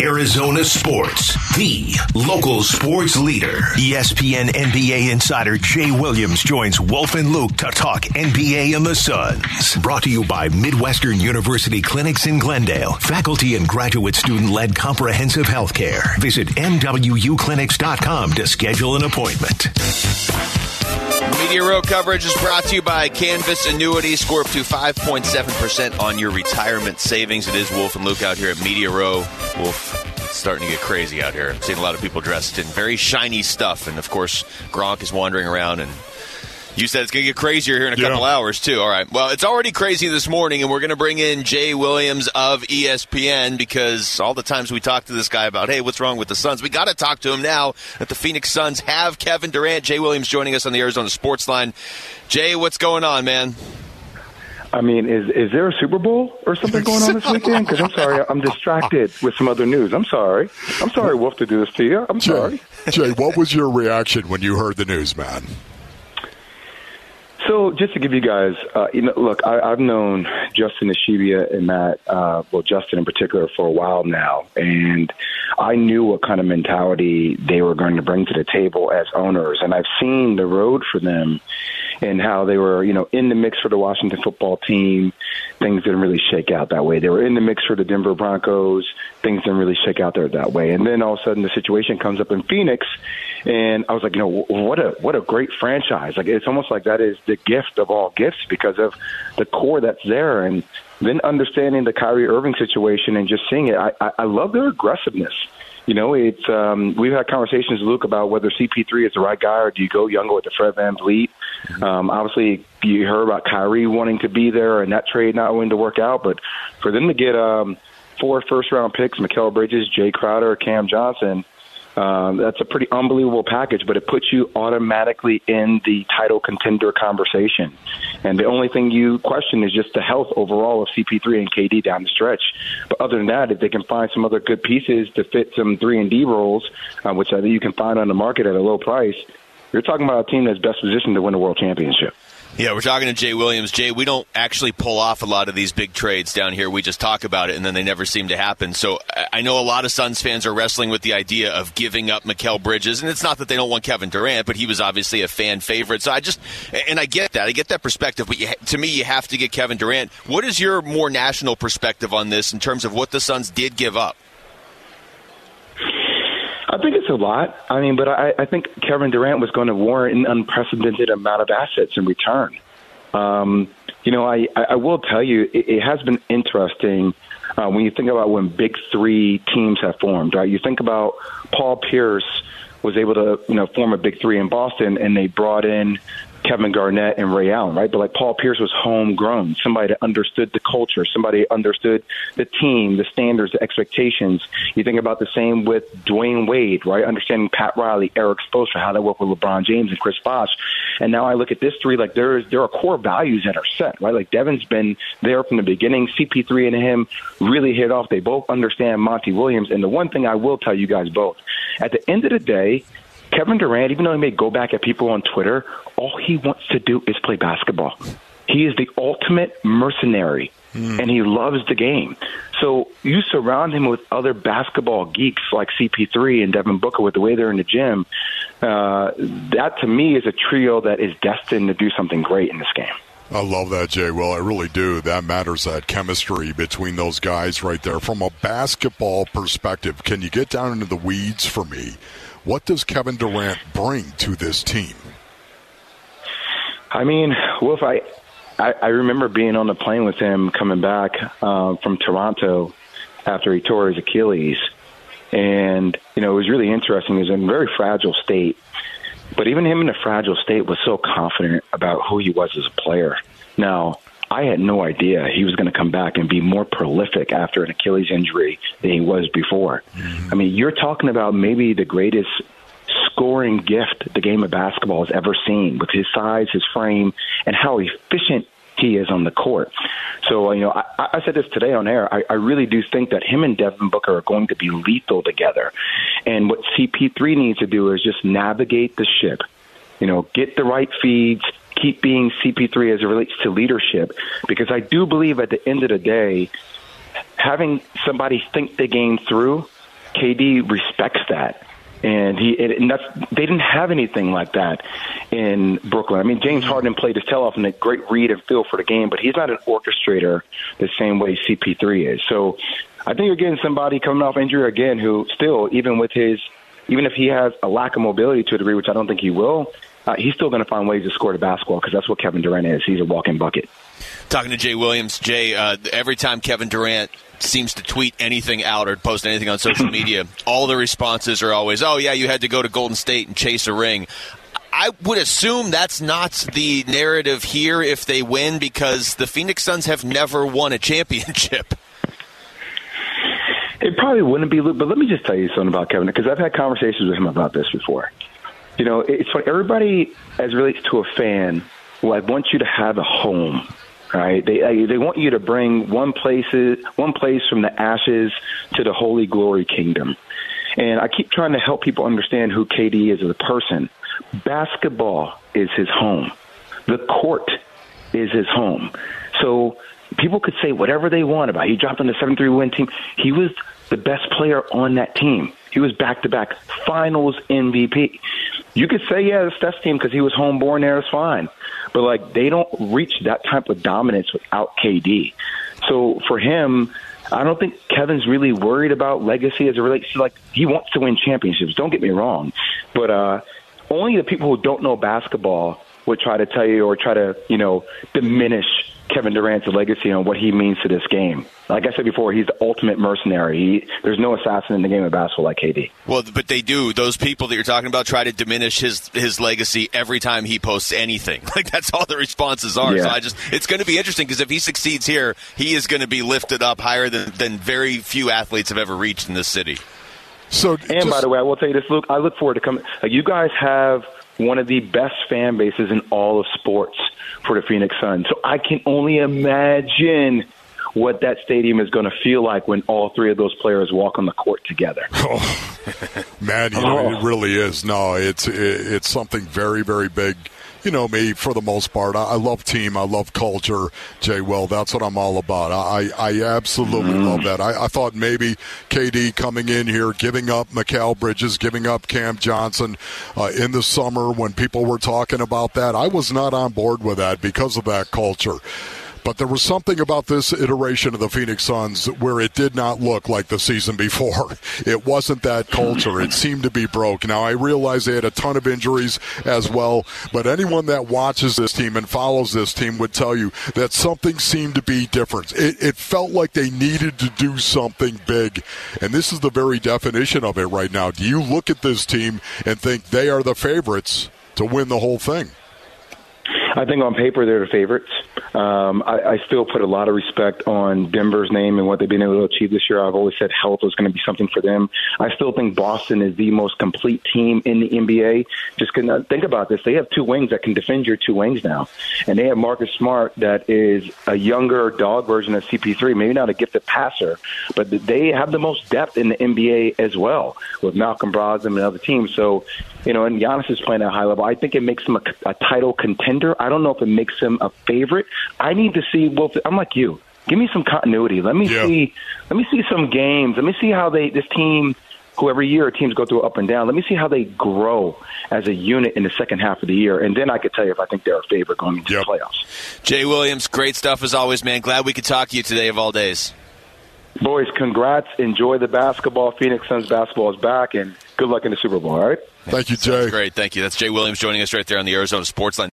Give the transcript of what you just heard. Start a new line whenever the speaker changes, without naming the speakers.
Arizona Sports, the local sports leader. ESPN NBA insider Jay Williams joins Wolf and Luke to talk NBA and the Suns. Brought to you by Midwestern University Clinics in Glendale. Faculty and graduate student led comprehensive health care. Visit MWUclinics.com to schedule an appointment.
Media Row coverage is brought to you by Canvas Annuity. Score up to 5.7% on your retirement savings. It is Wolf and Luke out here at Media Row. Wolf, starting to get crazy out here. I'm seeing a lot of people dressed in very shiny stuff. And of course, Gronk is wandering around and you said it's going to get crazier here in a couple hours, too. All right. Well, it's already crazy this morning, and we're going to bring in Jay Williams of ESPN because all the times we talk to this guy about, hey, what's wrong with the Suns, we got to talk to him now that the Phoenix Suns have Kevin Durant. Jay Williams joining us on the Arizona Sports Line. Jay, what's going on, man?
I mean, is is there a Super Bowl or something going on this weekend? Because I'm sorry, I'm distracted with some other news. I'm sorry. I'm sorry, Wolf, to do this to you. I'm
Jay,
sorry.
Jay, what was your reaction when you heard the news, man?
So, just to give you guys, uh, you know, look, I, I've known Justin Ishbia and Matt, uh, well, Justin in particular, for a while now, and I knew what kind of mentality they were going to bring to the table as owners, and I've seen the road for them and how they were, you know, in the mix for the Washington football team. Things didn't really shake out that way. They were in the mix for the Denver Broncos. Things didn't really shake out there that way. And then all of a sudden, the situation comes up in Phoenix, and I was like, you know, what a what a great franchise. Like it's almost like that is the gift of all gifts because of the core that's there, and then understanding the Kyrie Irving situation and just seeing it. I, I, I love their aggressiveness. You know, it's um, we've had conversations, Luke, about whether CP3 is the right guy or do you go younger with the Fred VanVleet. Um, obviously, you heard about Kyrie wanting to be there and that trade not wanting to work out, but for them to get um, four first round picks, Mikal Bridges, Jae Crowder, Cam Johnson, um, that's a pretty unbelievable package, but it puts you automatically in the title contender conversation. And the only thing you question is just the health overall of CP3 and KD down the stretch. But other than that, if they can find some other good pieces to fit some three and D roles, uh, which I think you can find on the market at a low price, you're talking about a team that's best positioned to win a world championship.
Yeah, we're talking to Jay Williams. Jay, we don't actually pull off a lot of these big trades down here. We just talk about it, and then they never seem to happen. So I- know a lot of Suns fans are wrestling with the idea of giving up Mikal Bridges, and it's not that they don't want Kevin Durant, but he was obviously a fan favorite. So I just, and I get that, I get that perspective. But you, to me, you have to get Kevin Durant. What is your more national perspective on this in terms of what the Suns did give up?
I think it's a lot. I mean, but I, I think Kevin Durant was going to warrant an unprecedented amount of assets in return. Um, you know, I, I will tell you, it, it has been interesting uh, when you think about when big three teams have formed, right? You think about Paul Pierce was able to, you know, form a big three in Boston, and they brought in Kevin Garnett and Ray Allen, right? But like Paul Pierce was homegrown, somebody that understood the culture, somebody that understood the team, the standards, the expectations. You think about the same with Dwyane Wade, right? Understanding Pat Riley, Erik Spoelstra, how they work with LeBron James and Chris Bosh. And now I look at this three, like there is there are core values that are set, right? Like Devin's been there from the beginning. CP3 and him really hit off. They both understand Monty Williams. And the one thing I will tell you guys both, at the end of the day, Kevin Durant, even though he may go back at people on Twitter, all he wants to do is play basketball. He is the ultimate mercenary, and he loves the game. So you surround him with other basketball geeks like CP3 and Devin Booker with the way they're in the gym. Uh, that to me is a trio that is destined to do something great in this game.
I love that, Jay. Well, I really do. That matters, that chemistry between those guys right there. From a basketball perspective, can you get down into the weeds for me? What does Kevin Durant bring to this team?
I mean, Wolf, I, I, I remember being on the plane with him coming back uh, from Toronto after he tore his Achilles. And, you know, it was really interesting. He was in a very fragile state. But even him in a fragile state was so confident about who he was as a player. Now, I had no idea he was going to come back and be more prolific after an Achilles injury than he was before. Mm-hmm. I mean, you're talking about maybe the greatest scoring gift the game of basketball has ever seen with his size, his frame, and how efficient he is on the court. So, you know, I, I said this today on air. I, I really do think that him and Devin Booker are going to be lethal together. And what CP3 needs to do is just navigate the ship. You know, get the right feeds, keep being CP3 as it relates to leadership, because I do believe at the end of the day, having somebody think the game through KD respects that. And he and that's they didn't have anything like that in Brooklyn. I mean, James Harden played his tail off and a great read and feel for the game, but he's not an orchestrator the same way CP3 is. So I think you're getting somebody coming off injury again who still, even with his, even if he has a lack of mobility to a degree, which I don't think he will, uh, he's still going to find ways to score the basketball because that's what Kevin Durant is. He's a walking bucket.
Talking to Jay Williams, Jay, uh, every time Kevin Durant seems to tweet anything out or post anything on social media, all the responses are always, "Oh yeah, you had to go to Golden State and chase a ring." I would assume that's not the narrative here if they win because the Phoenix Suns have never won a championship.
It probably wouldn't be, but let me just tell you something about Kevin because I've had conversations with him about this before. You know, it's funny. Everybody, as relates to a fan, like wants you to have a home, right? They uh, they want you to bring one places one place from the ashes to the holy glory kingdom. And I keep trying to help people understand who KD is as a person. Basketball is his home. The court is his home. So people could say whatever they want about. He dropped on the seven three win team. He was the best player on that team. He was back to back finals MVP. You could say, yeah, the Steph's team because he was homeborn there is fine. But like they don't reach that type of dominance without KD. So for him, I don't think Kevin's really worried about legacy as it relates to like he wants to win championships. Don't get me wrong, but uh, only the people who don't know basketball would try to tell you or try to you know diminish Kevin Durant's legacy and what he means to this game. Like I said before, he's the ultimate mercenary. He, there's no assassin in the game of basketball like KD.
Well, but they do. Those people that you're talking about try to diminish his his legacy every time he posts anything. Like that's all the responses are. Yeah. So I just, it's going to be interesting because if he succeeds here, he is going to be lifted up higher than than very few athletes have ever reached in this city.
So, and just, by the way, I will tell you this, Luke. I look forward to coming. Like, you guys have one of the best fan bases in all of sports for the Phoenix Suns. So I can only imagine what that stadium is going to feel like when all three of those players walk on the court together.
Oh, man, you know, oh. it really is. No, it's it's something very, very big you know me for the most part. I, I, love team. I love culture. Jay Will, that's what I'm all about. I, I absolutely mm. love that. I, I, thought maybe KD coming in here, giving up Mikal Bridges, giving up Cam Johnson uh, in the summer when people were talking about that. I was not on board with that because of that culture. But there was something about this iteration of the Phoenix Suns where it did not look like the season before. It wasn't that culture. It seemed to be broke. Now, I realize they had a ton of injuries as well, but anyone that watches this team and follows this team would tell you that something seemed to be different. It, it felt like they needed to do something big. And this is the very definition of it right now. Do you look at this team and think they are the favorites to win the whole thing?
I think on paper they're the favorites. Um, I, I still put a lot of respect on Denver's name and what they've been able to achieve this year. I've always said health was going to be something for them. I still think Boston is the most complete team in the NBA. Just can think about this: they have two wings that can defend your two wings now, and they have Marcus Smart that is a younger dog version of CP3. Maybe not a gifted passer, but they have the most depth in the NBA as well with Malcolm Brogdon and other teams. So you know, and Giannis is playing at a high level. I think it makes him a, a title contender. I don't know if it makes him a favorite. I need to see. Well, I'm like you. Give me some continuity. Let me yeah. see. Let me see some games. Let me see how they this team. Who every year teams go through up and down. Let me see how they grow as a unit in the second half of the year, and then I could tell you if I think they're a favorite going into yep. the playoffs.
Jay Williams, great stuff as always, man. Glad we could talk to you today of all days.
Boys, congrats. Enjoy the basketball. Phoenix Suns basketball is back, and good luck in the Super Bowl, all right?
Thank you, Jay.
great. Thank you. That's Jay Williams joining us right there on the Arizona Sportsline.